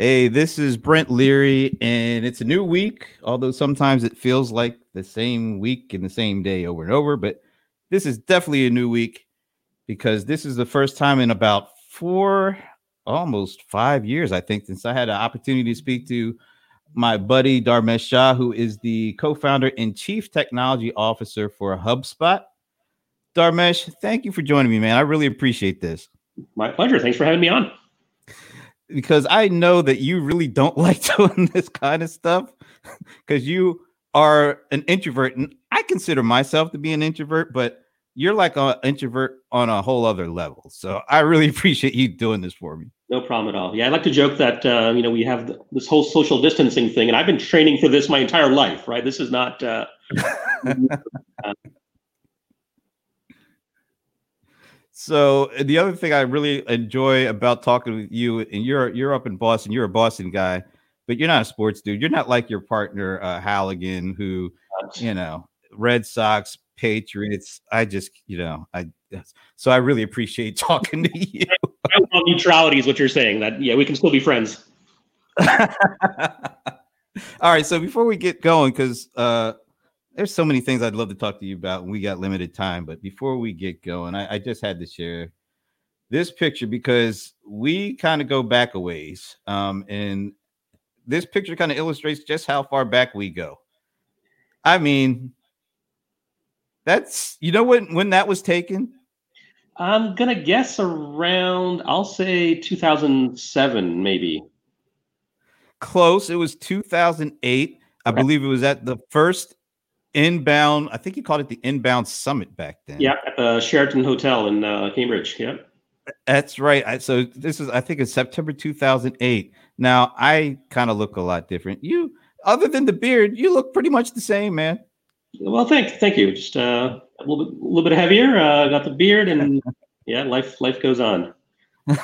Hey, this is Brent Leary, and it's a new week, although sometimes it feels like the same week and the same day over and over. But this is definitely a new week because this is the first time in about four, almost five years, I think, since I had an opportunity to speak to my buddy Dharmesh Shah, who is the co founder and chief technology officer for HubSpot. Dharmesh, thank you for joining me, man. I really appreciate this. My pleasure. Thanks for having me on because I know that you really don't like doing this kind of stuff because you are an introvert, and I consider myself to be an introvert, but you're like an introvert on a whole other level. So I really appreciate you doing this for me. No problem at all. Yeah, I like to joke that uh, you know we have this whole social distancing thing, and I've been training for this my entire life. Right, this is not. Uh, uh So the other thing I really enjoy about talking with you, and you're you're up in Boston, you're a Boston guy, but you're not a sports dude. You're not like your partner uh, Halligan, who you know Red Sox, Patriots. I just you know I so I really appreciate talking to you. neutrality is what you're saying. That yeah, we can still be friends. All right, so before we get going, because uh, there's so many things I'd love to talk to you about, and we got limited time. But before we get going, I, I just had to share this picture because we kind of go back a ways, um, and this picture kind of illustrates just how far back we go. I mean, that's you know when when that was taken. I'm gonna guess around. I'll say 2007, maybe. Close. It was 2008. I believe it was at the first inbound. I think he called it the inbound summit back then. Yeah, at the Sheraton Hotel in uh, Cambridge. Yep. That's right. I, so this is, I think, it's September 2008. Now I kind of look a lot different. You, other than the beard, you look pretty much the same, man. Well, thank, thank you. Just uh, a little bit, a little bit heavier. Uh, got the beard, and yeah, life, life goes on. I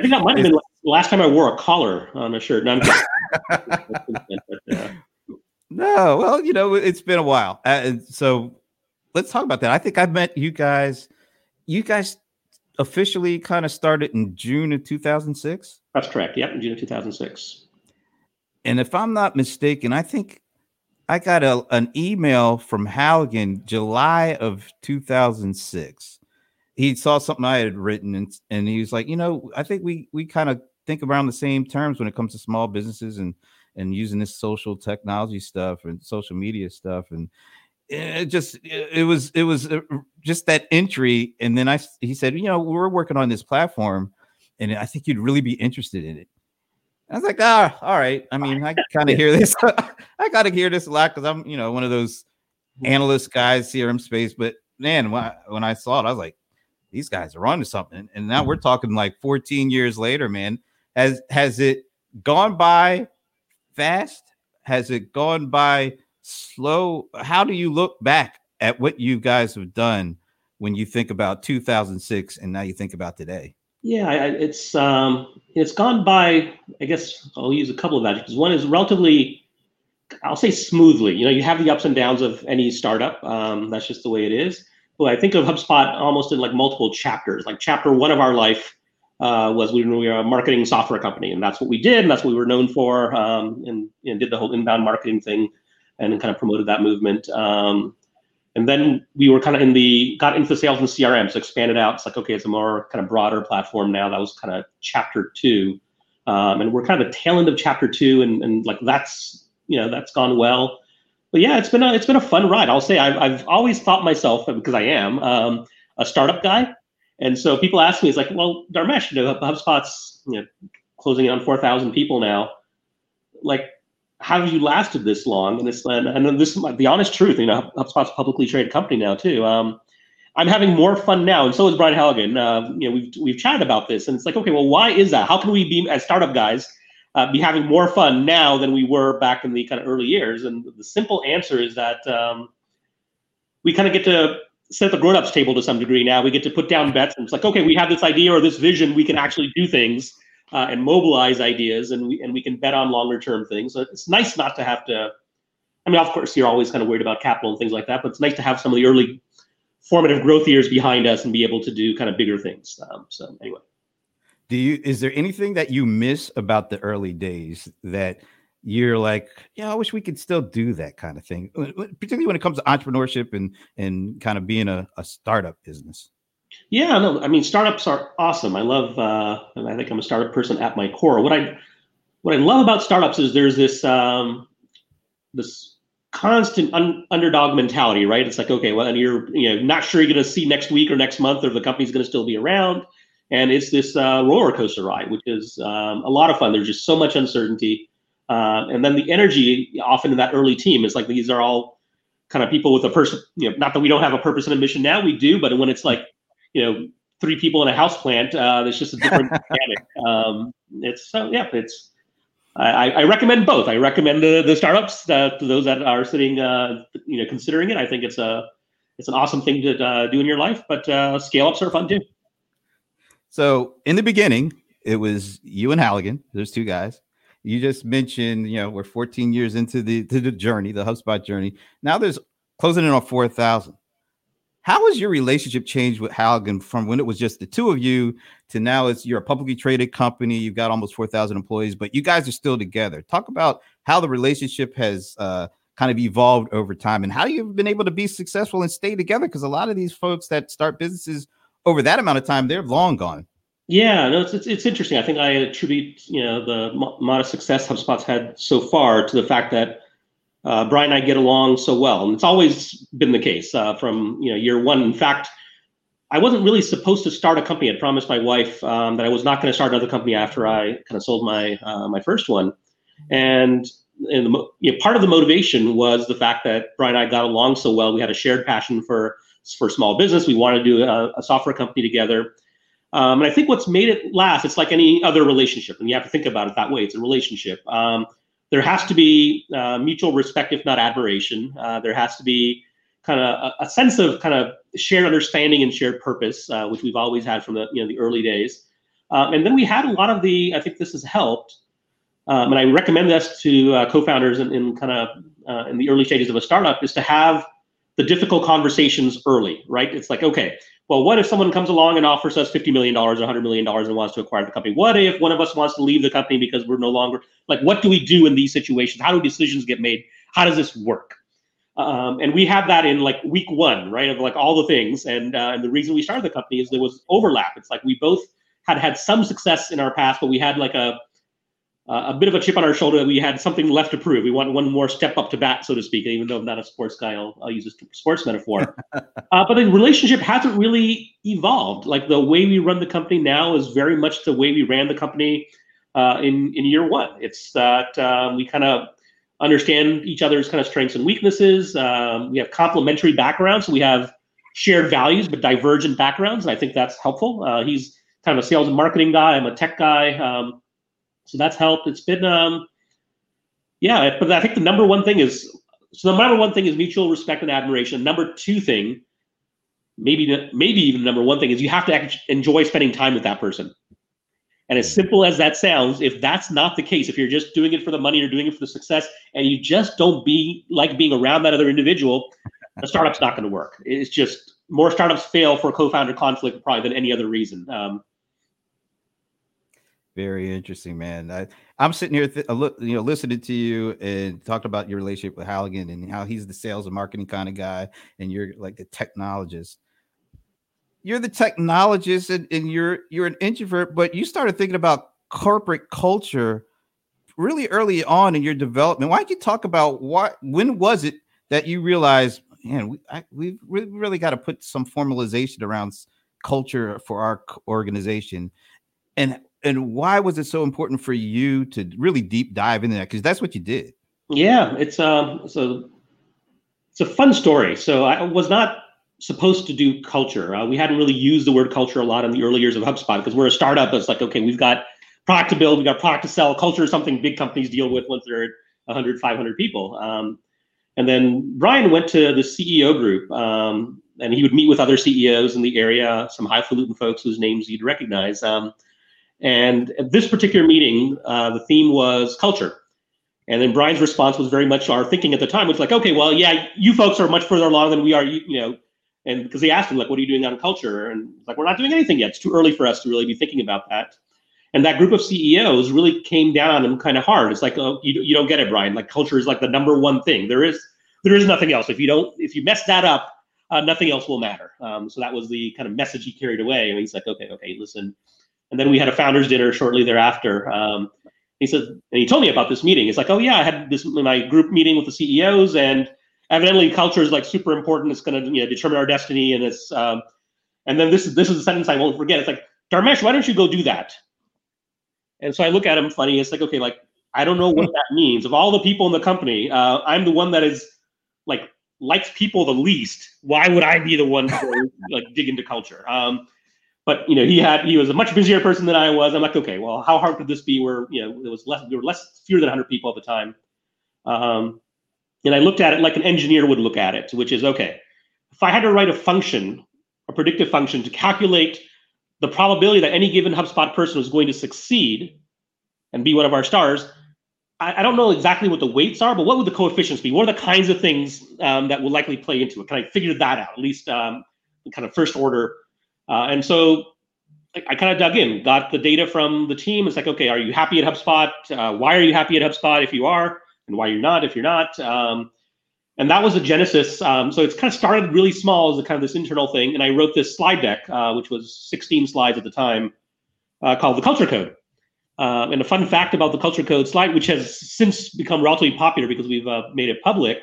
think that might have been the last time I wore a collar on a shirt. No, No, well, you know, it's been a while. Uh, so let's talk about that. I think I met you guys. You guys officially kind of started in June of 2006. That's correct. Yep, in June of 2006. And if I'm not mistaken, I think I got a, an email from Halligan July of 2006. He saw something I had written and, and he was like, you know, I think we we kind of think around the same terms when it comes to small businesses and and using this social technology stuff and social media stuff and it just it was it was uh, just that entry and then i he said you know we're working on this platform and i think you'd really be interested in it. I was like ah all right. I mean i kind of hear this i gotta hear this a lot because i'm you know one of those analyst guys crm space but man when I, when I saw it i was like these guys are on to something and now we're talking like 14 years later man. Has has it gone by fast? Has it gone by slow? How do you look back at what you guys have done when you think about 2006 and now you think about today? Yeah, it's um, it's gone by. I guess I'll use a couple of adjectives. One is relatively, I'll say smoothly. You know, you have the ups and downs of any startup. Um, that's just the way it is. But I think of HubSpot almost in like multiple chapters. Like chapter one of our life uh, was we were a marketing software company, and that's what we did, and that's what we were known for, um, and, and, did the whole inbound marketing thing, and kind of promoted that movement. Um, and then we were kind of in the got into sales and CRM, so expanded out. It's like okay, it's a more kind of broader platform now. That was kind of chapter two, um, and we're kind of the tail end of chapter two, and, and like that's you know that's gone well. But yeah, it's been a it's been a fun ride. I'll say I've I've always thought myself because I am um, a startup guy. And so people ask me, it's like, well, Dharmesh, you know, HubSpot's you know, closing in on 4,000 people now. Like, how have you lasted this long? And this, and, and this is the honest truth. You know, HubSpot's a publicly traded company now too. Um, I'm having more fun now, and so is Brian Halligan. Uh, you know, we've we've chatted about this, and it's like, okay, well, why is that? How can we be as startup guys uh, be having more fun now than we were back in the kind of early years? And the simple answer is that um, we kind of get to at the grown-ups table to some degree now. We get to put down bets, and it's like, okay, we have this idea or this vision. We can actually do things uh, and mobilize ideas, and we and we can bet on longer-term things. So it's nice not to have to. I mean, of course, you're always kind of worried about capital and things like that, but it's nice to have some of the early formative growth years behind us and be able to do kind of bigger things. Um, so anyway. Do you is there anything that you miss about the early days that you're like, yeah, I wish we could still do that kind of thing, particularly when it comes to entrepreneurship and and kind of being a, a startup business. Yeah, no, I mean startups are awesome. I love, uh, and I think I'm a startup person at my core. What I what I love about startups is there's this um, this constant un- underdog mentality, right? It's like, okay, well, and you're you know not sure you're going to see next week or next month, or the company's going to still be around, and it's this uh, roller coaster ride, which is um, a lot of fun. There's just so much uncertainty, uh, and then the energy often in that early team is like these are all kind of people with a person. You know, not that we don't have a purpose and a mission now, we do, but when it's like you know three people in a house plant, uh, there's just a different dynamic. Um, it's so yeah, it's I, I, recommend both. I recommend the, the startups uh, to those that are sitting, uh, you know, considering it. I think it's a it's an awesome thing to uh, do in your life. But uh, scale ups are fun too. So in the beginning, it was you and Halligan. There's two guys. You just mentioned, you know, we're 14 years into the to the journey, the HubSpot journey. Now there's closing in on 4,000. How has your relationship changed with Halligan from when it was just the two of you to now it's you're a publicly traded company, you've got almost 4,000 employees, but you guys are still together. Talk about how the relationship has uh, kind of evolved over time and how you've been able to be successful and stay together because a lot of these folks that start businesses over that amount of time, they're long gone. Yeah, no, it's, it's, it's interesting. I think I attribute you know the modest success HubSpot's had so far to the fact that uh, Brian and I get along so well, and it's always been the case uh, from you know year one. In fact, I wasn't really supposed to start a company. I promised my wife um, that I was not going to start another company after I kind of sold my uh, my first one, and and the, you know, part of the motivation was the fact that Brian and I got along so well. We had a shared passion for for small business. We wanted to do a, a software company together. Um, and I think what's made it last, it's like any other relationship, and you have to think about it that way. It's a relationship. Um, there has to be uh, mutual respect, if not admiration. Uh, there has to be kind of a, a, sense of kind of shared understanding and shared purpose, uh, which we've always had from the you know the early days. Um, and then we had a lot of the. I think this has helped, um, and I recommend this to uh, co-founders in, in kind of uh, in the early stages of a startup is to have the difficult conversations early. Right? It's like okay, well, what if someone comes along and offers us $50 million or $100 million and wants to acquire the company? What if one of us wants to leave the company because we're no longer, like, what do we do in these situations? How do decisions get made? How does this work? Um, and we had that in like week one, right? Of like all the things. And, uh, and the reason we started the company is there was overlap. It's like we both had had some success in our past, but we had like a, uh, a bit of a chip on our shoulder that we had something left to prove. We want one more step up to bat, so to speak. And Even though I'm not a sports guy, I'll, I'll use a sports metaphor. uh, but the relationship hasn't really evolved. Like the way we run the company now is very much the way we ran the company uh, in in year one. It's that um, we kind of understand each other's kind of strengths and weaknesses. Um, we have complementary backgrounds, so we have shared values but divergent backgrounds, and I think that's helpful. Uh, he's kind of a sales and marketing guy. I'm a tech guy. Um, so that's helped. It's been, um, yeah, but I think the number one thing is so the number one thing is mutual respect and admiration. Number two thing, maybe maybe even number one thing is you have to enjoy spending time with that person. And as simple as that sounds, if that's not the case, if you're just doing it for the money or doing it for the success, and you just don't be like being around that other individual, the startup's not going to work. It's just more startups fail for co-founder conflict probably than any other reason. Um, very interesting, man. I, I'm sitting here, th- you know, listening to you and talking about your relationship with Halligan and how he's the sales and marketing kind of guy, and you're like the technologist. You're the technologist, and, and you're you're an introvert, but you started thinking about corporate culture really early on in your development. Why don't you talk about what? When was it that you realized, man, we I, we really got to put some formalization around culture for our organization, and and why was it so important for you to really deep dive into that? Because that's what you did. Yeah, it's um, so it's a fun story. So I was not supposed to do culture. Uh, we hadn't really used the word culture a lot in the early years of HubSpot because we're a startup. It's like okay, we've got product to build, we've got product to sell. Culture is something big companies deal with once they're 100, 500 people. Um, and then Brian went to the CEO group, um, and he would meet with other CEOs in the area, some highfalutin folks whose names you'd recognize. Um, and at this particular meeting, uh, the theme was culture. And then Brian's response was very much our thinking at the time, which like, okay, well, yeah, you folks are much further along than we are, you, you know, and because they asked him like, what are you doing on culture? And like, we're not doing anything yet. It's too early for us to really be thinking about that. and that group of CEOs really came down on him kind of hard. It's like, oh, you, you don't get it, Brian. Like culture is like the number one thing. There is there is nothing else. If you don't if you mess that up, uh, nothing else will matter. Um, so that was the kind of message he carried away. And he's like, okay, okay, listen. And then we had a founders dinner shortly thereafter. Um, he said, and he told me about this meeting. It's like, oh yeah, I had this my group meeting with the CEOs, and evidently culture is like super important. It's going to you know determine our destiny, and it's um, and then this is this is a sentence I won't forget. It's like, Dharmesh, why don't you go do that? And so I look at him funny. It's like, okay, like I don't know what that means. Of all the people in the company, uh, I'm the one that is like likes people the least. Why would I be the one to like dig into culture? Um, but you know, he had he was a much busier person than I was. I'm like, okay, well, how hard could this be? Where you know, it was less, there were less fewer than 100 people at the time. Um, and I looked at it like an engineer would look at it, which is okay. If I had to write a function, a predictive function to calculate the probability that any given HubSpot person was going to succeed and be one of our stars, I, I, don't know exactly what the weights are, but what would the coefficients be? What are the kinds of things um, that will likely play into it? Can I figure that out, at least um, kind of first order? Uh, and so I, kind of dug in, got the data from the team. It's like, okay, are you happy at HubSpot? Uh, why are you happy at HubSpot if you are? And why you're not if you're not? Um, and that was the genesis. Um, so it's kind of started really small as a kind of this internal thing. And I wrote this slide deck, uh, which was 16 slides at the time, uh, called the Culture Code. Uh, and a fun fact about the Culture Code slide, which has since become relatively popular because we've uh, made it public,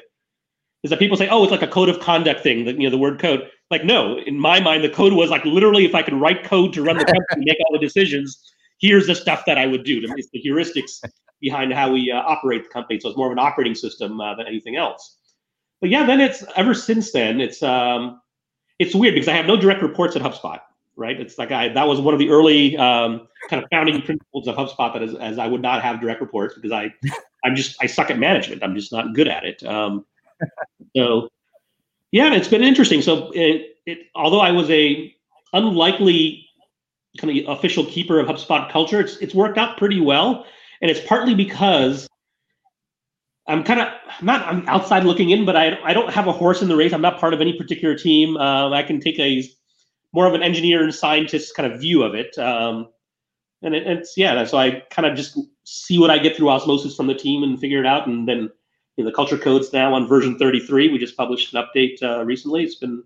is that people say, "Oh, it's like a code of conduct thing." That you know, the word code. Like, no, in my mind, the code was like literally, if I could write code to run the company, make all the decisions. Here's the stuff that I would do. It's the heuristics behind how we uh, operate the company. So it's more of an operating system uh, than anything else but yeah, then it's ever since then it's um, it's weird because I have no direct reports at HubSpot. Right? It's like I that was one of the early um, kind of founding principles of HubSpot that is, as I would not have direct reports because I I'm just I suck at management. I'm just not good at it. Um, so yeah, it's been interesting. So it, it although I was a unlikely kind of official keeper of HubSpot culture, it's it's worked out pretty well, and it's partly because I'm kind of not I'm outside looking in, but I I don't have a horse in the race. I'm not part of any particular team. Uh, I can take a more of an engineer and scientist kind of view of it. Um, and it, it's yeah, so I kind of just see what I get through osmosis from the team and figure it out. And then you know, the culture code's now on version 33. We just published an update uh, recently. It's been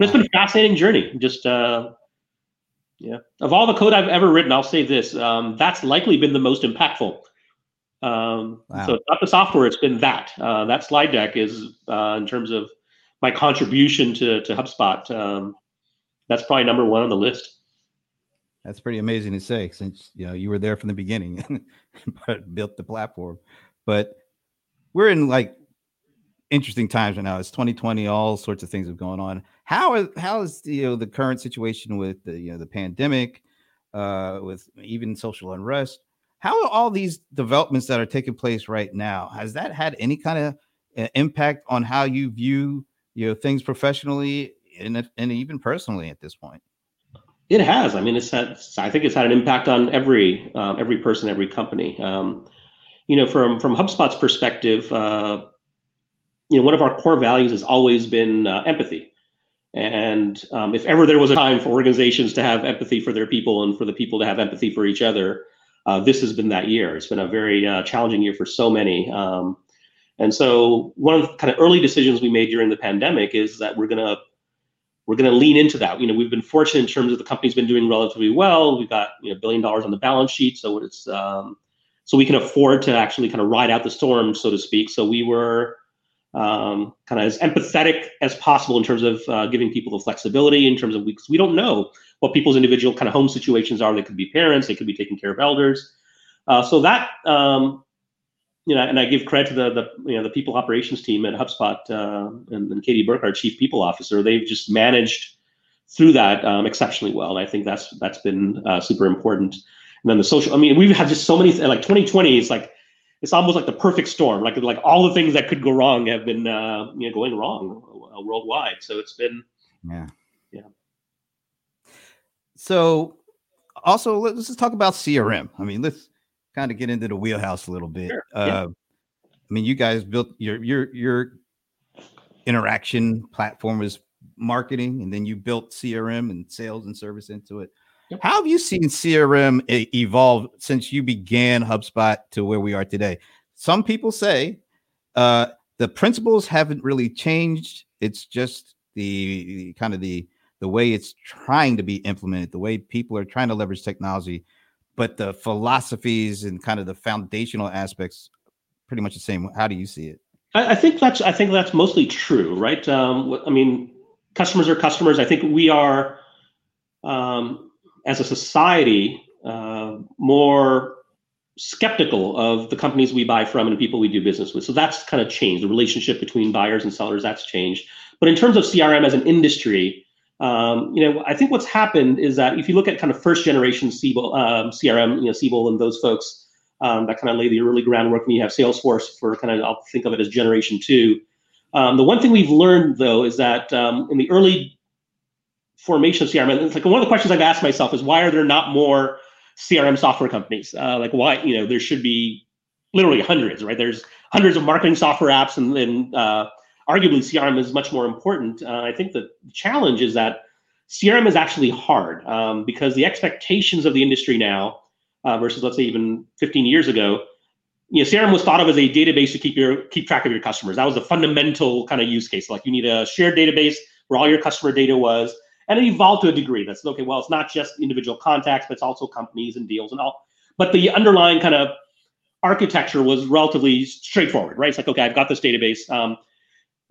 it's been a fascinating journey. Just uh, yeah, of all the code I've ever written, I'll say this: um, that's likely been the most impactful um, wow. So it's not the software; it's been that. Uh, that slide deck is uh, in terms of my contribution to to HubSpot. Um, that's probably number one on the list. That's pretty amazing to say, since you know you were there from the beginning, but built the platform. But we're in like interesting times right now. It's 2020. All sorts of things have gone on. How is how is you know the current situation with the you know the pandemic, uh, with even social unrest? How are all these developments that are taking place right now? Has that had any kind of uh, impact on how you view you know things professionally and, and even personally at this point? It has. I mean, it's had. I think it's had an impact on every um, every person, every company. Um, you know, from from HubSpot's perspective, uh, you know, one of our core values has always been uh, empathy. And um, if ever there was a time for organizations to have empathy for their people and for the people to have empathy for each other, uh, this has been that year. It's been a very uh, challenging year for so many. Um, and so one of the kind of early decisions we made during the pandemic is that we're gonna we're gonna lean into that. You know, we've been fortunate in terms of the company's been doing relatively well. We've got you know billion dollars on the balance sheet, so it's um, so we can afford to actually kind of ride out the storm, so to speak. So we were um, kind of as empathetic as possible in terms of uh, giving people the flexibility in terms of because we don't know what people's individual kind of home situations are. They could be parents, they could be taking care of elders. Uh, so that um, you know, and I give credit to the the you know the people operations team at HubSpot uh, and, and, Katie Burke, our chief people officer. They've just managed through that um, exceptionally well, and I think that's that's been uh, super important. And then the social, I mean, we've had just so many like 2020 is like it's almost like the perfect storm. Like like all the things that could go wrong have been uh, you know going wrong uh, worldwide. So it's been yeah yeah. So also let's just talk about CRM. I mean, let's kind of get into the wheelhouse a little bit. Sure. Uh, yeah. I mean, you guys built your your your interaction platform was marketing, and then you built CRM and sales and service into it. Yep. How have you seen CRM evolve since you began HubSpot to where we are today? Some people say uh, the principles haven't really changed. It's just the, the kind of the the way it's trying to be implemented, the way people are trying to leverage technology, but the philosophies and kind of the foundational aspects pretty much the same. How do you see it? I, I think that's I think that's mostly true, right? Um, I mean, customers are customers. I think we are, um, as a society, uh, more skeptical of the companies we buy from and the people we do business with. So that's kind of changed. The relationship between buyers and sellers that's changed. But in terms of CRM as an industry, um, you know, I think what's happened is that if you look at kind of first generation Siebel, um, CRM, you know, Siebel and those folks um, that kind of lay the early groundwork. And you have Salesforce for kind of, I'll think of it as generation two. Um, the one thing we've learned though is that um, in the early formation of CRM, And it's like one of the questions I've asked myself is why are there not more CRM software companies? Uh, like why, you know, there should be literally hundreds, right? There's hundreds of marketing software apps and, and uh, arguably CRM is much more important. Uh, I think the challenge is that CRM is actually hard um, because the expectations of the industry now uh, versus let's say even 15 years ago, you know, CRM was thought of as a database to keep your keep track of your customers. That was the fundamental kind of use case. Like you need a shared database where all your customer data was, and it evolved to a degree. That's okay. Well, it's not just individual contacts, but it's also companies and deals and all. But the underlying kind of architecture was relatively straightforward, right? It's like okay, I've got this database. Um,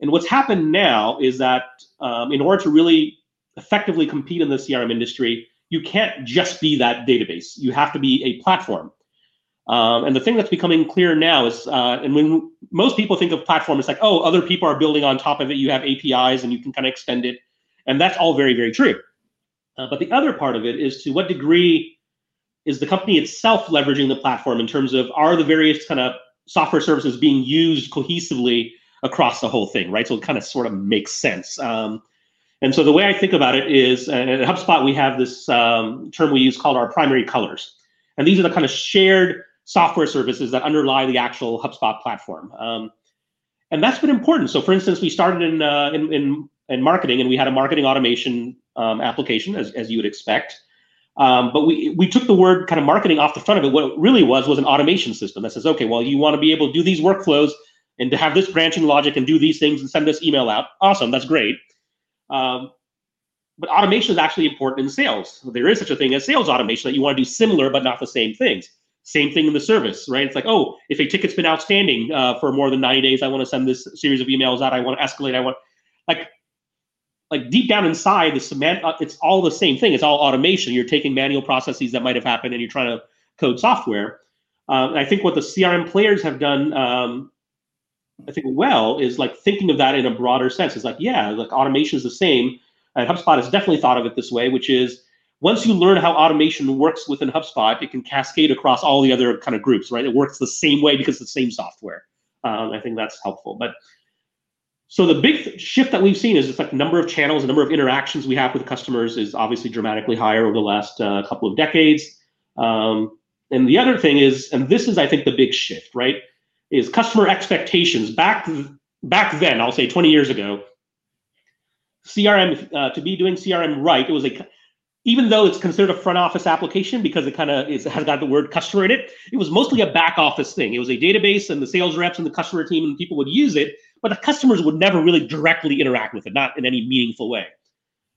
and what's happened now is that um, in order to really effectively compete in the CRM industry, you can't just be that database. You have to be a platform. Um, and the thing that's becoming clear now is, uh, and when most people think of platform, it's like, oh, other people are building on top of it. You have APIs and you can kind of extend it. And that's all very, very true. Uh, but the other part of it is to what degree is the company itself leveraging the platform in terms of are the various kind of software services being used cohesively across the whole thing, right? So it kind of sort of makes sense. Um, and so the way I think about it is, at HubSpot, we have this um, term we use called our primary colors. And these are the kind of shared software services that underlie the actual HubSpot platform. Um, and that's been important. So for instance, we started in, uh, in, in, in, marketing and we had a marketing automation um, application, as, as you would expect. Um, but we, we took the word kind of marketing off the front of it. What it really was was an automation system that says, okay, well, you want to be able to do these workflows and to have this branching logic and do these things and send this email out. Awesome, that's great. Um, but automation is actually important in sales. There is such a thing as sales automation that you want to do similar but not the same things. Same thing in the service, right? It's like, oh, if a ticket's been outstanding uh, for more than 90 days, I want to send this series of emails out. I want to escalate. I want, like, like deep down inside, the cement, uh, it's all the same thing. It's all automation. You're taking manual processes that might have happened and you're trying to code software. Um, I think what the CRM players have done um, I think well is like thinking of that in a broader sense. It's like, yeah, like automation is the same. And HubSpot has definitely thought of it this way, which is once you learn how automation works within HubSpot, it can cascade across all the other kind of groups, right? It works the same way because it's the same software. Um, I think that's helpful. But so the big shift that we've seen is it's like the number of channels, the number of interactions we have with customers is obviously dramatically higher over the last uh, couple of decades. Um, and the other thing is, and this is I think the big shift, right? is customer expectations. Back back then, I'll say 20 years ago, CRM uh, to be doing CRM right, it was a even though it's considered a front office application because it kind of has got the word customer in it, it was mostly a back office thing. It was a database, and the sales reps and the customer team and people would use it, but the customers would never really directly interact with it, not in any meaningful way.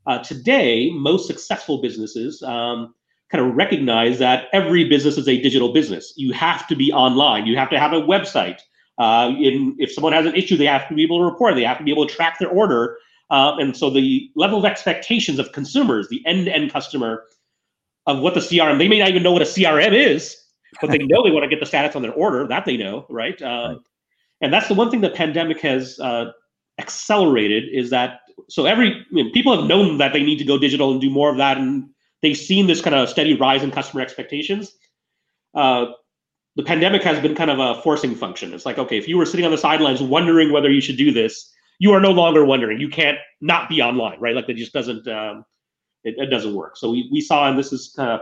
Uh, today, most successful businesses um, kind of recognize that every business is a digital business. You have to be online. You have to have a website. Uh, in, if someone has an issue, they have to be able to report. They have to be able to track their order. Uh, and so the level of expectations of consumers, the end-to-end customer, of what the CRM, they may not even know what a CRM is, but they know they want to get the status on their order. That they know, right? Uh, right. And that's the one thing the pandemic has uh, accelerated is that so every I mean, people have known that they need to go digital and do more of that and they've seen this kind of steady rise in customer expectations. Uh, the pandemic has been kind of a forcing function. It's like, okay, if you were sitting on the sidelines wondering whether you should do this, you are no longer wondering. You can't not be online, right? Like that just doesn't, um, it, it, doesn't work. So we, we saw, and this is kind of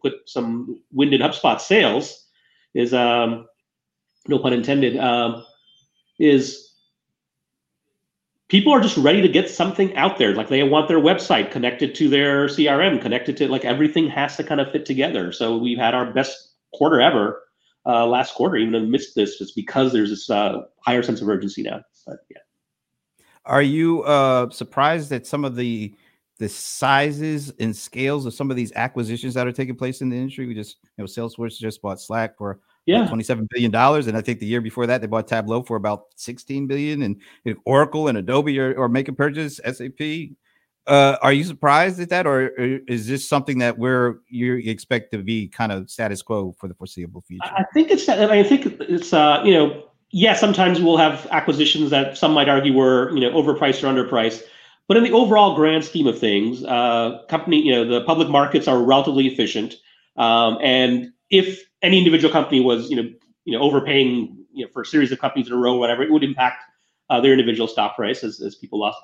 put some wind in HubSpot sales, is um, no pun intended, um, is people are just ready to get something out there. Like they want their website connected to their CRM, connected to like everything has to kind of fit together. So we've had our best quarter ever uh, last quarter, even amidst this, just because there's this uh, higher sense of urgency now. But yeah. Are you uh, surprised at some of the the sizes and scales of some of these acquisitions that are taking place in the industry? We just, you know, Salesforce just bought Slack for yeah. $27 billion. And I think the year before that, they bought Tableau for about 16 billion and you know, Oracle and Adobe are, are making purchases, SAP. Uh, are you surprised at that, or, or is this something that we're you expect to be kind of status quo for the foreseeable future? I think it's. I think it's. Uh, you know, yeah. Sometimes we'll have acquisitions that some might argue were you know overpriced or underpriced, but in the overall grand scheme of things, uh, company you know the public markets are relatively efficient, um, and if any individual company was, you know, you know, overpaying, you know, for a series of companies in a row, whatever, it would impact uh, their individual stock price as, as people lost.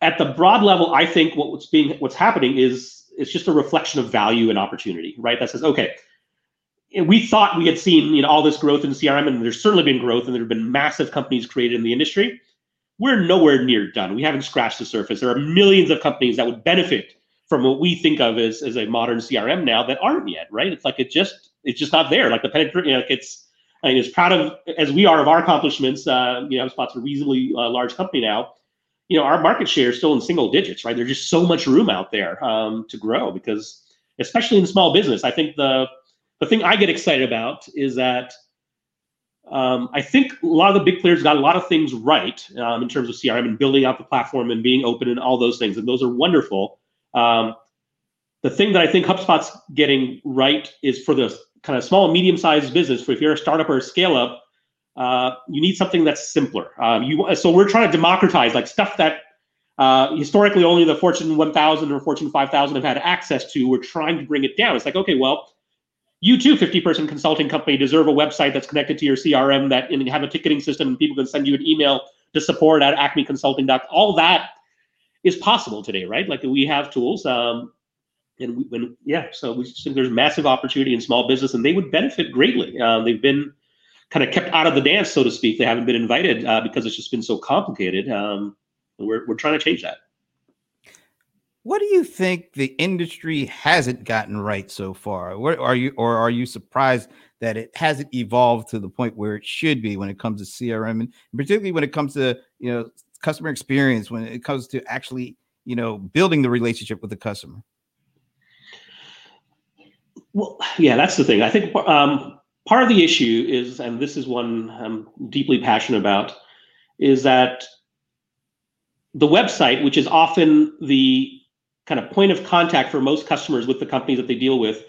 At the broad level, I think what's being what's happening is it's just a reflection of value and opportunity, right? That says, okay, we thought we had seen you know all this growth in CRM, and there's certainly been growth, and there have been massive companies created in the industry. We're nowhere near done. We haven't scratched the surface. There are millions of companies that would benefit from what we think of as, as a modern CRM now that aren't yet, right? It's like it just it's just not there. Like the penetration, you know, it's I mean, as proud of as we are of our accomplishments, uh, you know, HubSpot's a reasonably uh, large company now. You know, our market share is still in single digits, right? There's just so much room out there um, to grow because, especially in small business, I think the the thing I get excited about is that um, I think a lot of the big players got a lot of things right um, in terms of CRM and building out the platform and being open and all those things, and those are wonderful. Um, the thing that I think HubSpot's getting right is for the kind of small medium sized business, for if you're a startup or a scale up, uh, you need something that's simpler. Um, you so we're trying to democratize like stuff that uh, historically only the Fortune 1000 or Fortune 5000 have had access to. We're trying to bring it down. It's like okay, well, you too, 50 person consulting company, deserve a website that's connected to your CRM that and have a ticketing system and people can send you an email to support at acmeconsulting.com. All that is possible today, right? Like we have tools. Um, and we, when yeah, so we think there's massive opportunity in small business, and they would benefit greatly. Uh, they've been kind of kept out of the dance, so to speak. They haven't been invited uh, because it's just been so complicated. Um, we're we're trying to change that. What do you think the industry hasn't gotten right so far? What are you, or are you surprised that it hasn't evolved to the point where it should be when it comes to CRM, and particularly when it comes to you know customer experience, when it comes to actually you know building the relationship with the customer? Well, yeah, that's the thing. I think um, part of the issue is, and this is one I'm deeply passionate about, is that the website, which is often the kind of point of contact for most customers with the companies that they deal with,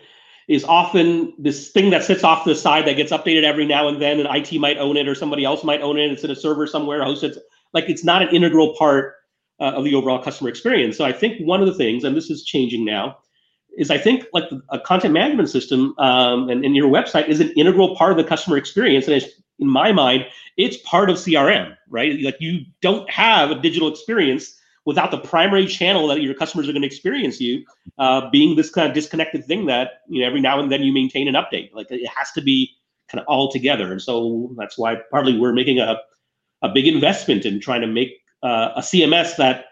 is often this thing that sits off the side that gets updated every now and then, and IT might own it or somebody else might own it. It's in a server somewhere hosted. Like it's not an integral part uh, of the overall customer experience. So I think one of the things, and this is changing now, is I think like a content management system um, and, and your website is an integral part of the customer experience. And in my mind, it's part of CRM, right? Like you don't have a digital experience without the primary channel that your customers are going to experience you uh, being this kind of disconnected thing that you know every now and then you maintain an update. Like it has to be kind of all together. And so that's why partly we're making a a big investment in trying to make uh, a CMS that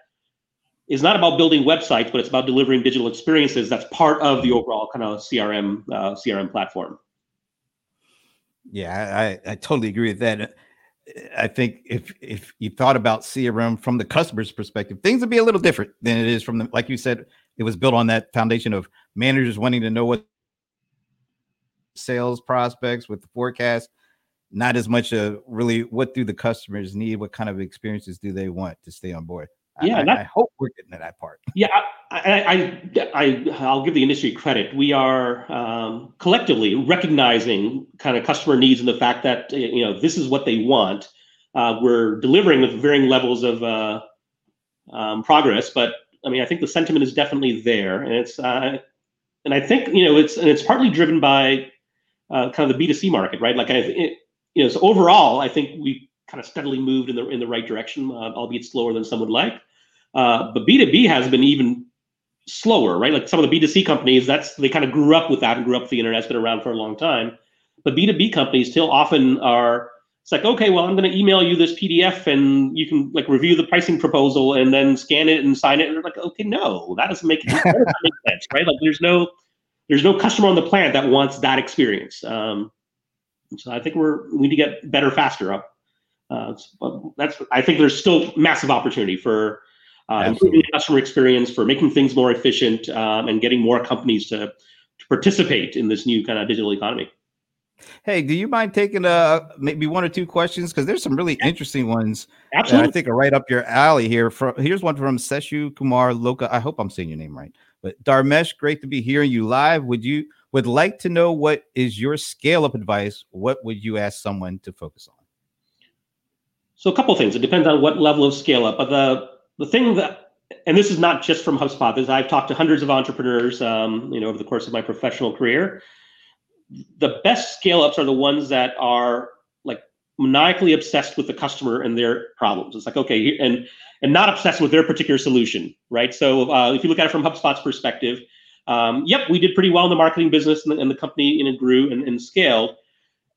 is not about building websites, but it's about delivering digital experiences. That's part of the overall kind of CRM uh, CRM platform. Yeah, I, I totally agree with that. I think if if you thought about CRM from the customer's perspective, things would be a little different than it is from the like you said, it was built on that foundation of managers wanting to know what sales prospects with the forecast, not as much a really what do the customers need, what kind of experiences do they want to stay on board. Yeah, I, I, hope we're getting to that part. Yeah, I, I, I, I'll give the industry credit. We are um, collectively recognizing kind of customer needs and the fact that you know this is what they want. Uh, we're delivering with varying levels of uh, um, progress, but I mean, I think the sentiment is definitely there, and it's uh, and I think you know it's and it's partly driven by uh, kind of the B two C market, right? Like I, it, you know, so overall, I think we kind of steadily moved in the in the right direction, uh, albeit slower than some would like. Uh, but B2B has been even slower, right? Like some of the B2C companies, that's they kind of grew up with that and grew up with the internet, it's been around for a long time. But B2B companies still often are it's like, okay, well, I'm going to email you this PDF and you can like review the pricing proposal and then scan it and sign it. And they're like, okay, no, that doesn't make, that doesn't make sense, right? Like, there's no there's no customer on the planet that wants that experience. Um, so I think we're we need to get better faster up. Uh, that's I think there's still massive opportunity for uh, improving the customer experience, for making things more efficient, um, and getting more companies to to participate in this new kind of digital economy. Hey, do you mind taking uh maybe one or two questions? Because there's some really interesting ones. Absolutely, I think are right up your alley here. From here's one from Seshu Kumar Loka. I hope I'm saying your name right. But Dharmesh, great to be hearing you live. Would you would like to know what is your scale up advice? What would you ask someone to focus on? So a couple things. It depends on what level of scale up. But the the thing that and this is not just from HubSpot. This I've talked to hundreds of entrepreneurs, um, you know, over the course of my professional career. The best scale ups are the ones that are like maniacally obsessed with the customer and their problems. It's like okay, and and not obsessed with their particular solution, right? So uh, if you look at it from HubSpot's perspective, um, yep, we did pretty well in the marketing business and the, and the company you know, grew and, and, scaled.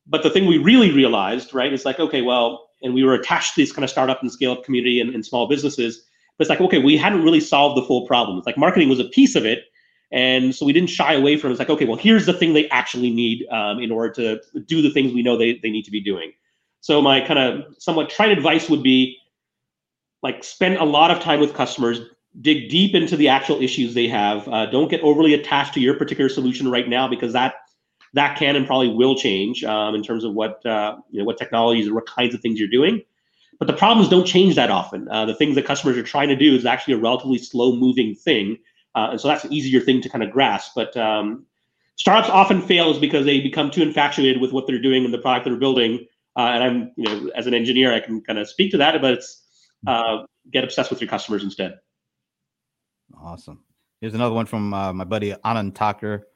But the thing we really realized, right, is like, okay, well, and we were attached to this kind of startup and scale up community and, and small businesses. But it's like, okay, we hadn't really solved the full problem. It's like marketing was a piece of it. And so we didn't shy away from it. It's like, okay, well, here's the thing they actually need um, in order to do the things we know they, they need to be doing. So my kind of somewhat trite advice would be like spend a lot of time with customers dig deep into the actual issues they have. Uh, don't get overly attached to your particular solution right now because that that can and probably will change um, in terms of what uh, you know what technologies or what kinds of things you're doing. But the problems don't change that often. Uh, the things that customers are trying to do is actually a relatively slow moving thing. Uh, and so that's an easier thing to kind of grasp. But um, startups often fail is because they become too infatuated with what they're doing and the product they're building. Uh, and i'm you know as an engineer i can kind of speak to that but it's uh, get obsessed with your customers instead. Awesome. Here's another one from uh, my buddy Anand Thaker.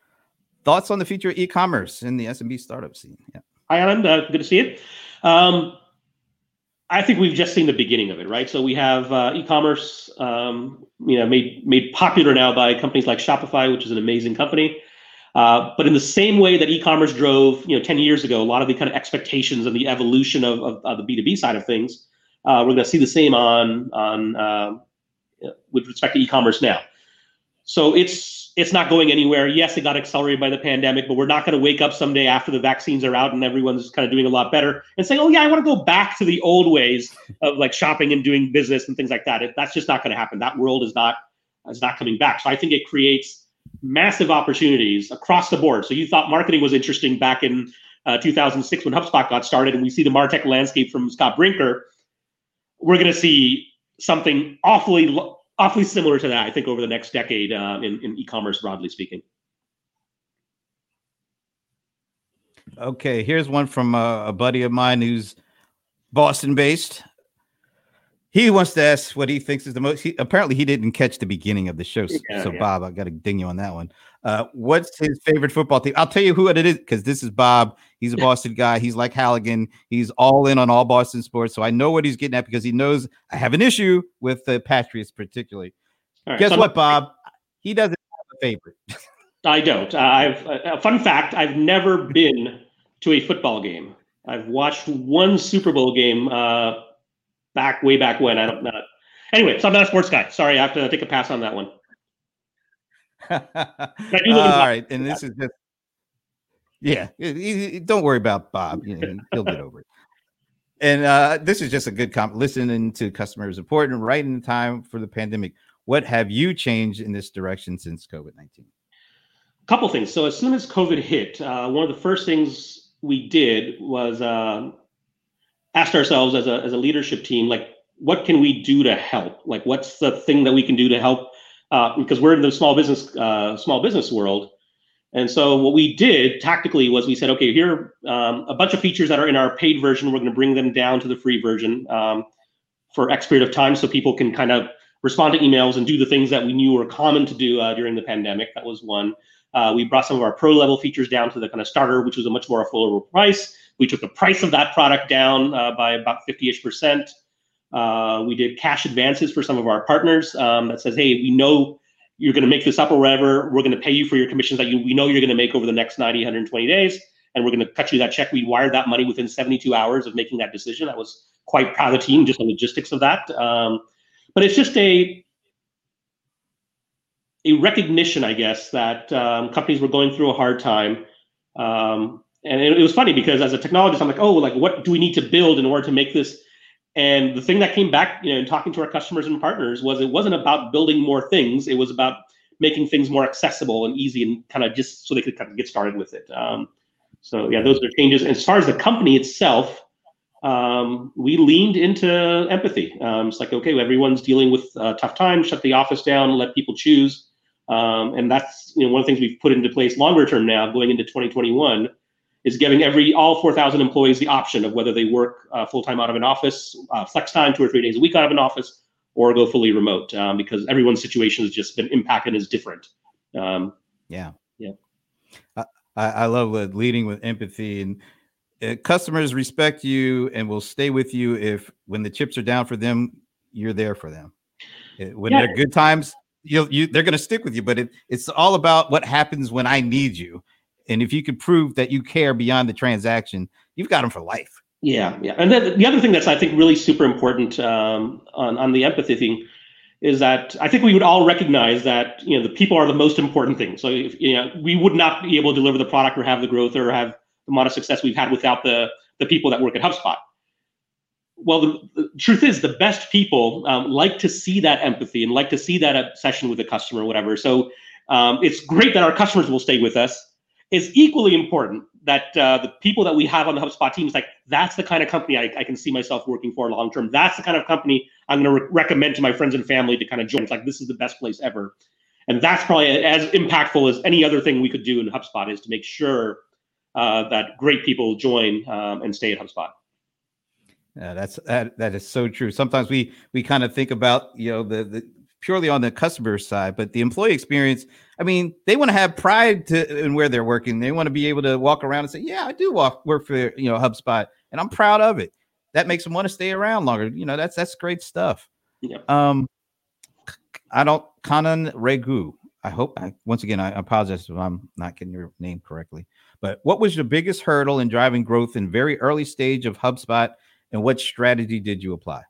Thoughts on the future of e-commerce in the SMB startup scene? Yeah. Hi, Anand. Uh, good to see you. Um, I think we've just seen the beginning of it, right? So we have uh, e-commerce, um, you know, made made popular now by companies like Shopify, which is an amazing company. Uh, but in the same way that e-commerce drove, you know, 10 years ago, a lot of the kind of expectations and the evolution of, of, of the B2B side of things, uh, we're going to see the same on on uh, with respect to e-commerce now. So it's it's not going anywhere. Yes, it got accelerated by the pandemic, but we're not going to wake up someday after the vaccines are out and everyone's kind of doing a lot better and say, "Oh yeah, I want to go back to the old ways of like shopping and doing business and things like that." It, that's just not going to happen. That world is not is not coming back. So I think it creates massive opportunities across the board. So you thought marketing was interesting back in uh, 2006 when HubSpot got started, and we see the Martech landscape from Scott Brinker we're going to see something awfully awfully similar to that. I think over the next decade uh, in in e-commerce, broadly speaking. Okay, here's one from a, a buddy of mine who's Boston based. He wants to ask what he thinks is the most. He, apparently, he didn't catch the beginning of the show. Yeah, so, yeah. Bob, I got to ding you on that one. Uh, what's his favorite football team? I'll tell you who it is because this is Bob. He's a Boston guy. He's like Halligan. He's all in on all Boston sports. So I know what he's getting at because he knows I have an issue with the Patriots, particularly. Right, Guess so what, Bob? He doesn't have a favorite. I don't. Uh, I've uh, fun fact. I've never been to a football game. I've watched one Super Bowl game uh, back way back when. I don't know. Anyway, so I'm not a sports guy. Sorry, I have to take a pass on that one. All right, and this is just yeah. Don't worry about Bob. You know, he'll get over it. And uh, this is just a good comp. Listening to customers important right in the time for the pandemic. What have you changed in this direction since COVID nineteen? A couple things. So as soon as COVID hit, uh, one of the first things we did was uh, asked ourselves as a as a leadership team, like, what can we do to help? Like, what's the thing that we can do to help? Uh, because we're in the small business uh, small business world, and so what we did tactically was we said, okay, here are um, a bunch of features that are in our paid version. We're going to bring them down to the free version um, for X period of time, so people can kind of respond to emails and do the things that we knew were common to do uh, during the pandemic. That was one. Uh, we brought some of our pro level features down to the kind of starter, which was a much more affordable price. We took the price of that product down uh, by about 50-ish percent. Uh, we did cash advances for some of our partners um, that says, hey, we know you're going to make this up or whatever. We're going to pay you for your commissions that you we know you're going to make over the next 90, 120 days. and we're going to cut you that check. We wired that money within 72 hours of making that decision. I was quite proud of the team, just the logistics of that. Um, but it's just a a recognition, I guess, that um, companies were going through a hard time. Um, and it, it, was funny because as a technologist, I'm like, oh, like what do we need to build in order to make this? And the thing that came back, you know, in talking to our customers and partners was it wasn't about building more things. It was about making things more accessible and easy and kind of just so they could kind of get started with it. Um, so yeah, those are changes. As far as the company itself, um, we leaned into empathy. Um, it's like, okay, everyone's dealing with uh, tough times, shut the office down, let people choose. Um, and that's you know one of the things we've put into place longer term now, going into 2021, is giving every all 4,000 employees the option of whether they work uh, full time out of an office, uh, flex time, two or three days a week out of an office, or go fully remote, um, because everyone's situation has just been impacted is different. Um, yeah, yeah. I, I love leading with empathy and uh, customers respect you and will stay with you if when the chips are down for them, you're there for them. When yeah. they're good times, you they're going to stick with you but it, it's all about what happens when i need you and if you could prove that you care beyond the transaction you've got them for life yeah yeah and then the other thing that's i think really super important um, on, on the empathy thing is that i think we would all recognize that you know the people are the most important thing so if, you know we would not be able to deliver the product or have the growth or have the amount of success we've had without the the people that work at hubspot well, the, the, truth is, the best people um, like to see that empathy and like to see that obsession with the customer, or whatever. So um, it's great that our customers will stay with us. It's equally important that uh, the people that we have on the HubSpot team is like that's the kind of company I, I can see myself working for long term. That's the kind of company I'm going to re- recommend to my friends and family to kind of join. It's like this is the best place ever, and that's probably as impactful as any other thing we could do in HubSpot is to make sure uh, that great people join um, and stay at HubSpot. Yeah, that's that that is so true. Sometimes we we kind of think about you know the the purely on the customer side, but the employee experience. I mean, they want to have pride to in where they're working. They want to be able to walk around and say, "Yeah, I do walk work for you know HubSpot, and I'm proud of it." That makes them want to stay around longer. You know, that's that's great stuff. Yeah. Um, I don't Kanan Regu. I hope I, once again I apologize if I'm not getting your name correctly. But what was your biggest hurdle in driving growth in very early stage of HubSpot and what strategy did you apply?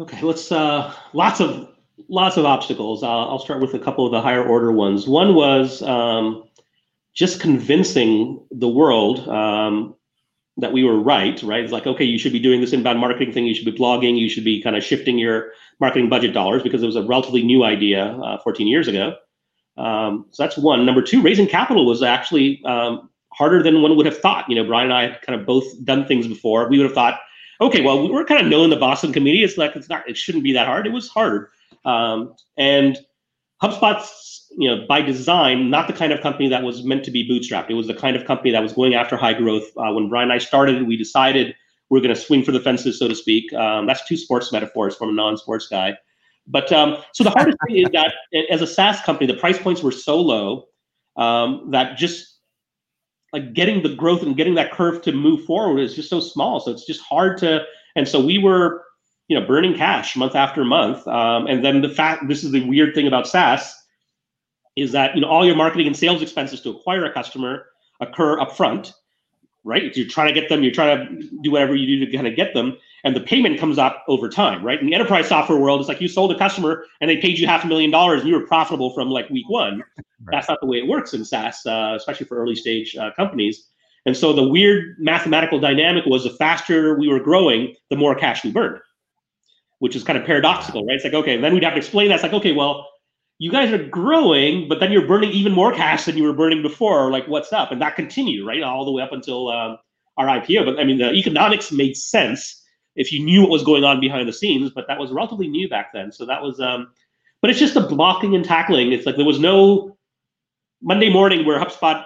Okay, let's uh, lots of lots of obstacles. Uh, I'll start with a couple of the higher order ones. One was um, just convincing the world um, that we were right. Right? It's like, okay, you should be doing this inbound marketing thing. You should be blogging. You should be kind of shifting your marketing budget dollars because it was a relatively new idea uh, 14 years ago. Um, so that's one. Number two, raising capital was actually um, harder than one would have thought. You know, Brian and I had kind of both done things before. We would have thought, okay, well, we were kind of known the Boston community. It's like it's not, it shouldn't be that hard. It was hard. Um, and HubSpot's, you know, by design, not the kind of company that was meant to be bootstrapped. It was the kind of company that was going after high growth. Uh, when Brian and I started, we decided we are going to swing for the fences, so to speak. Um, that's two sports metaphors from a non-sports guy. But um, so the hardest thing is that as a SaaS company, the price points were so low um, that just like getting the growth and getting that curve to move forward is just so small. So it's just hard to. And so we were, you know, burning cash month after month. Um, and then the fact, this is the weird thing about SaaS, is that you know all your marketing and sales expenses to acquire a customer occur upfront, right? You're trying to get them, you're trying to do whatever you do to kind of get them, and the payment comes up over time, right? In the enterprise software world, it's like you sold a customer and they paid you half a million dollars and you were profitable from like week one. Right. That's not the way it works in SaaS, uh, especially for early stage uh, companies. And so the weird mathematical dynamic was the faster we were growing, the more cash we burned, which is kind of paradoxical, right? It's like, okay, then we'd have to explain that. It's like, okay, well, you guys are growing, but then you're burning even more cash than you were burning before. Like, what's up? And that continued, right? All the way up until um, our IPO. But I mean, the economics made sense if you knew what was going on behind the scenes, but that was relatively new back then. So that was, um, but it's just the blocking and tackling. It's like there was no Monday morning where HubSpot,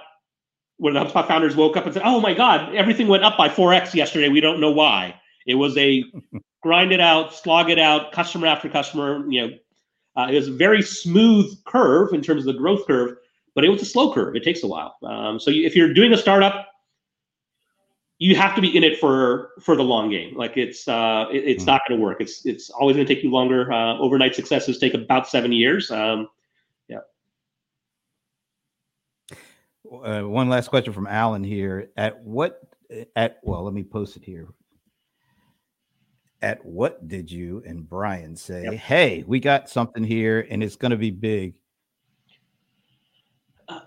where the HubSpot founders woke up and said, "Oh my God, everything went up by 4x yesterday. We don't know why." It was a grind it out, slog it out, customer after customer. You know, uh, it was a very smooth curve in terms of the growth curve, but it was a slow curve. It takes a while. Um, so if you're doing a startup, you have to be in it for for the long game. Like it's uh, it, it's mm not going to work. It's it's always going to take you longer. Uh, overnight successes take about seven years. Um, yeah. uh, one last question from Alan here. At what at well, let me post it here. At what did you and Brian say? Yep. Hey, we got something here, and it's going to be big. Uh,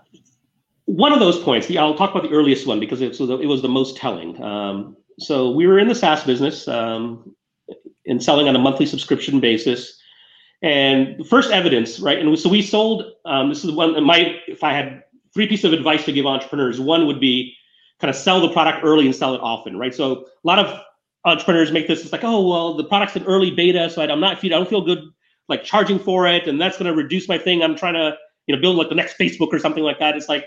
one of those points. Yeah, I'll talk about the earliest one because it was the, it was the most telling. Um, so we were in the SaaS business um, and selling on a monthly subscription basis. And the first evidence, right? And so we sold. Um, this is one. My if I had three pieces of advice to give entrepreneurs, one would be kind of sell the product early and sell it often, right? So a lot of entrepreneurs make this. It's like, oh well, the product's in early beta, so I'm not. I don't feel good like charging for it, and that's going to reduce my thing. I'm trying to you know build like the next Facebook or something like that. It's like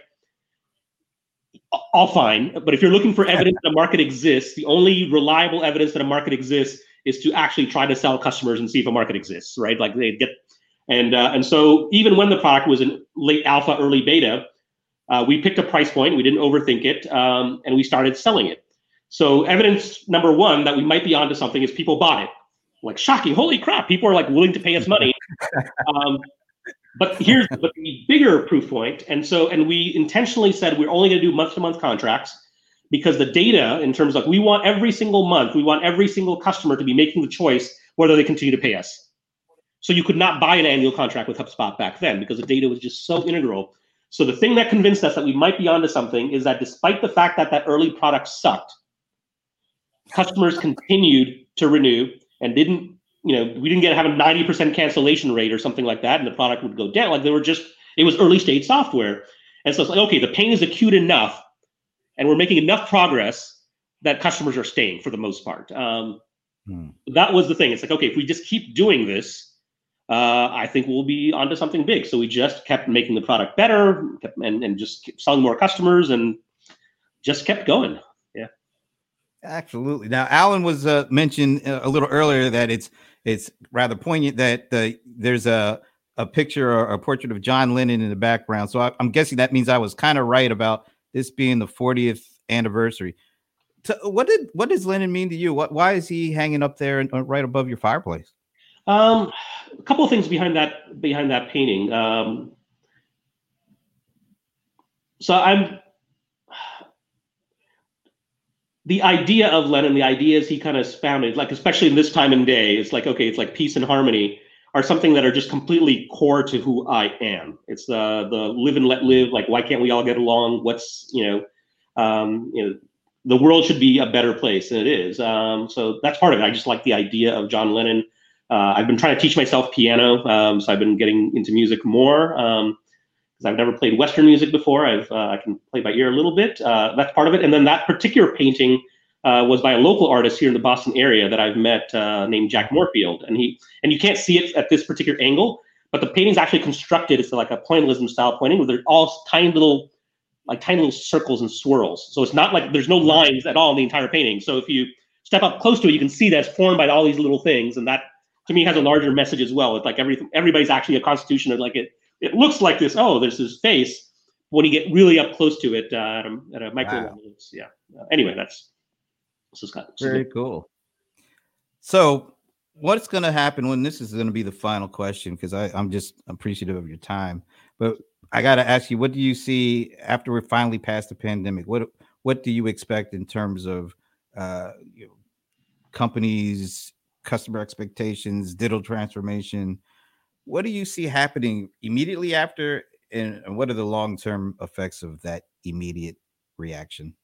all fine, but if you're looking for evidence that a market exists, the only reliable evidence that a market exists is to actually try to sell customers and see if a market exists, right? Like they get, and uh, and so even when the product was in late alpha, early beta, uh, we picked a price point, we didn't overthink it, um, and we started selling it. So evidence number one that we might be onto something is people bought it. Like shocking, holy crap! People are like willing to pay us money. Um, but here's but the bigger proof point, and so and we intentionally said we're only going to do month to month contracts because the data in terms of we want every single month, we want every single customer to be making the choice whether they continue to pay us. So you could not buy an annual contract with HubSpot back then because the data was just so integral. So the thing that convinced us that we might be onto something is that despite the fact that that early product sucked, customers continued to renew and didn't, you know, we didn't get to have a 90% cancellation rate or something like that, and the product would go down. Like they were just, it was early stage software. And so it's like, okay, the pain is acute enough and we're making enough progress that customers are staying for the most part. Um, hmm. That was the thing. It's like, okay, if we just keep doing this, uh, I think we'll be onto something big. So we just kept making the product better kept, and, and just selling more customers and just kept going. Absolutely. Now, Alan was uh, mentioned uh, a little earlier that it's it's rather poignant that the, there's a a picture or a portrait of John Lennon in the background. So I, am guessing that means I was kind of right about this being the 40th anniversary. So what did what does Lennon mean to you? What why is he hanging up there and uh, right above your fireplace? Um, a couple of things behind that behind that painting. Um, so I'm the idea of Lennon, the ideas he kind of spounded, like especially in this time and day, it's like okay, it's like peace and harmony are something that are just completely core to who I am. It's the the live and let live. Like, why can't we all get along? What's you know, um, you know, the world should be a better place than it is. Um, so that's part of it. I just like the idea of John Lennon. Uh, I've been trying to teach myself piano, um, so I've been getting into music more because I've never played Western music before. I've uh, I can play by ear a little bit. Uh, that's part of it. And then that particular painting uh, was by a local artist here in the Boston area that I've met uh, named Jack Moorfield, and he and you can't see it at this particular angle, but the painting's actually constructed. It's like a pointillism style pointing, where they're all tiny little, like tiny little circles and swirls. So it's not like there's no lines at all in the entire painting. So if you step up close to it, you can see that it's formed by all these little things, and that to me has a larger message as well. It's like everything, everybody's actually a constitution of like it. It looks like this. Oh, there's his face. When you get really up close to it uh, at, a, at a micro wow. level, yeah. Uh, anyway, that's this is kind of very cool. So, what's going to happen when this is going to be the final question? Because I'm just appreciative of your time, but I got to ask you, what do you see after we're finally past the pandemic? What what do you expect in terms of uh, you know, companies, customer expectations, digital transformation? What do you see happening immediately after, and, and what are the long term effects of that immediate reaction?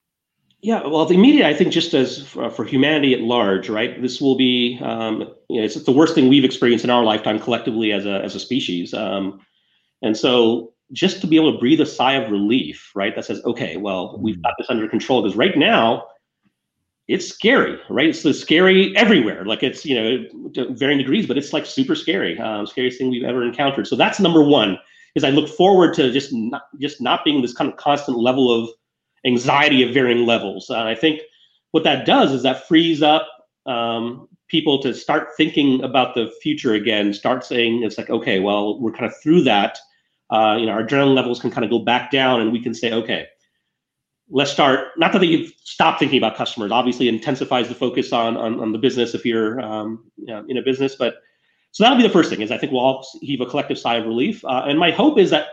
Yeah, well, the media, I think, just as for, for humanity at large, right? This will be, um, you know, it's, it's, the worst thing we've experienced in our lifetime collectively as a as a species, um, and so just to be able to breathe a sigh of relief, right? That says, okay, well, we've got this under control. Because right now, it's scary, right? It's the scary everywhere. Like it's you know varying degrees, but it's like super scary, um, scariest thing we've ever encountered. So that's number one. Is I look forward to just not just not being this kind of constant level of anxiety of varying levels. And I think what that does is that frees up um, people to start thinking about the future again, start saying, it's like, okay, well, we're kind of through that. Uh, you know, our adrenaline levels can kind of go back down and we can say, okay, let's start. Not that you've stopped thinking about customers, obviously intensifies the focus on, on, on the business if you're um, you know, in a business. But so that'll be the first thing is I think we'll all heave a collective sigh of relief. Uh, and my hope is that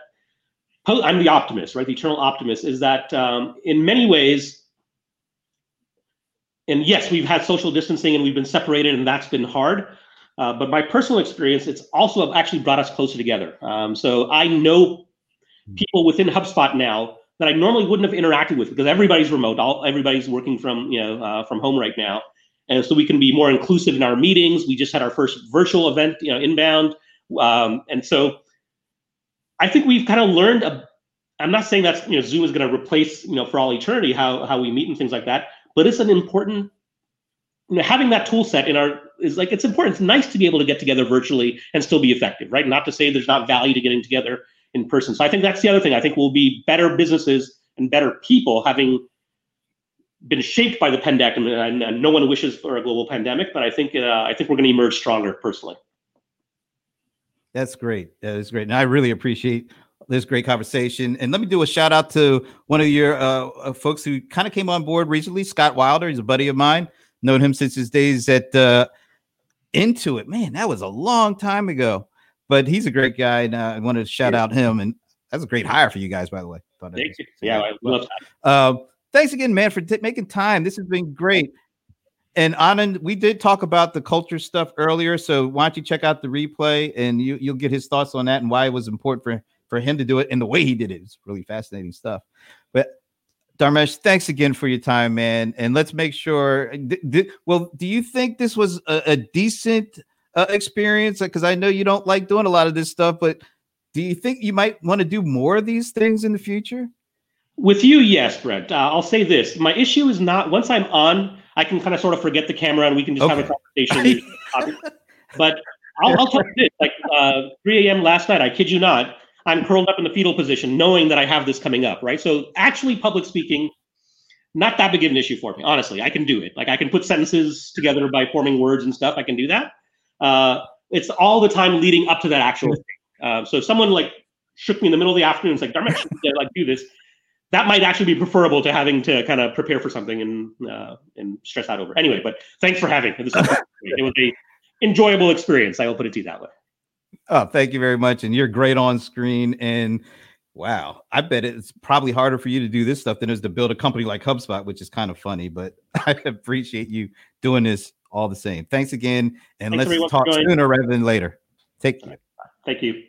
I'm the optimist, right? The eternal optimist is that um, in many ways, and yes, we've had social distancing and we've been separated, and that's been hard. Uh, but my personal experience, it's also actually brought us closer together. Um, so I know people within HubSpot now that I normally wouldn't have interacted with because everybody's remote. All everybody's working from you know uh, from home right now, and so we can be more inclusive in our meetings. We just had our first virtual event, you know, inbound, um, and so I think we've kind of learned. A, I'm not saying that you know Zoom is going to replace you know for all eternity how how we meet and things like that, but it's an important. You know, having that tool set in our is like it's important. It's nice to be able to get together virtually and still be effective, right? Not to say there's not value to getting together in person. So I think that's the other thing. I think we'll be better businesses and better people having been shaped by the pandemic, and, and, no one wishes for a global pandemic. But I think uh, I think we're going to emerge stronger, personally. That's great. That is great, and I really appreciate this great conversation. And let me do a shout out to one of your uh, uh folks who kind of came on board recently, Scott Wilder. He's a buddy of mine. Known him since his days at uh, Intuit. Man, that was a long time ago but he's a great guy, and uh, I wanted to shout yeah. out him. And that's a great hire for you guys, by the way. Thank you. Yeah, I love that. Uh, thanks again, man, for t- making time. This has been great. And Anand, we did talk about the culture stuff earlier, so why don't you check out the replay and you you'll get his thoughts on that and why it was important for for him to do it and the way he did it. It's really fascinating stuff. But Dharmesh, thanks again for your time, man. And let's make sure. well, do you think this was a, a decent uh, experience? Because I know you don't like doing a lot of this stuff, but do you think you might want to do more of these things in the future? With you, yes, Brent. Uh, I'll say this: my issue is not once I'm on, I can kind of sort of forget the camera and we can just okay. have a conversation. but I'll, I'll tell you this: like uh, 3 a.m. last night, I kid you not, I'm curled up in the fetal position, knowing that I have this coming up. Right. So actually, public speaking, not that big of an issue for me. Honestly, I can do it. Like I can put sentences together by forming words and stuff. I can do that. Uh, it's all the time leading up to that actual thing. Uh, so if someone like shook me in the middle of the afternoon, it's like, it, like do this. That might actually be preferable to having to kind of prepare for something and uh, and stress out over. Anyway, but thanks for having it. Was it was a enjoyable experience. I will put it to you that way. Oh, thank you very much. And you're great on screen. And wow, I bet it's probably harder for you to do this stuff than it is to build a company like HubSpot, which is kind of funny. But I appreciate you doing this all the same. Thanks again, and Thanks let's talk sooner rather than later. Take care. Thank you.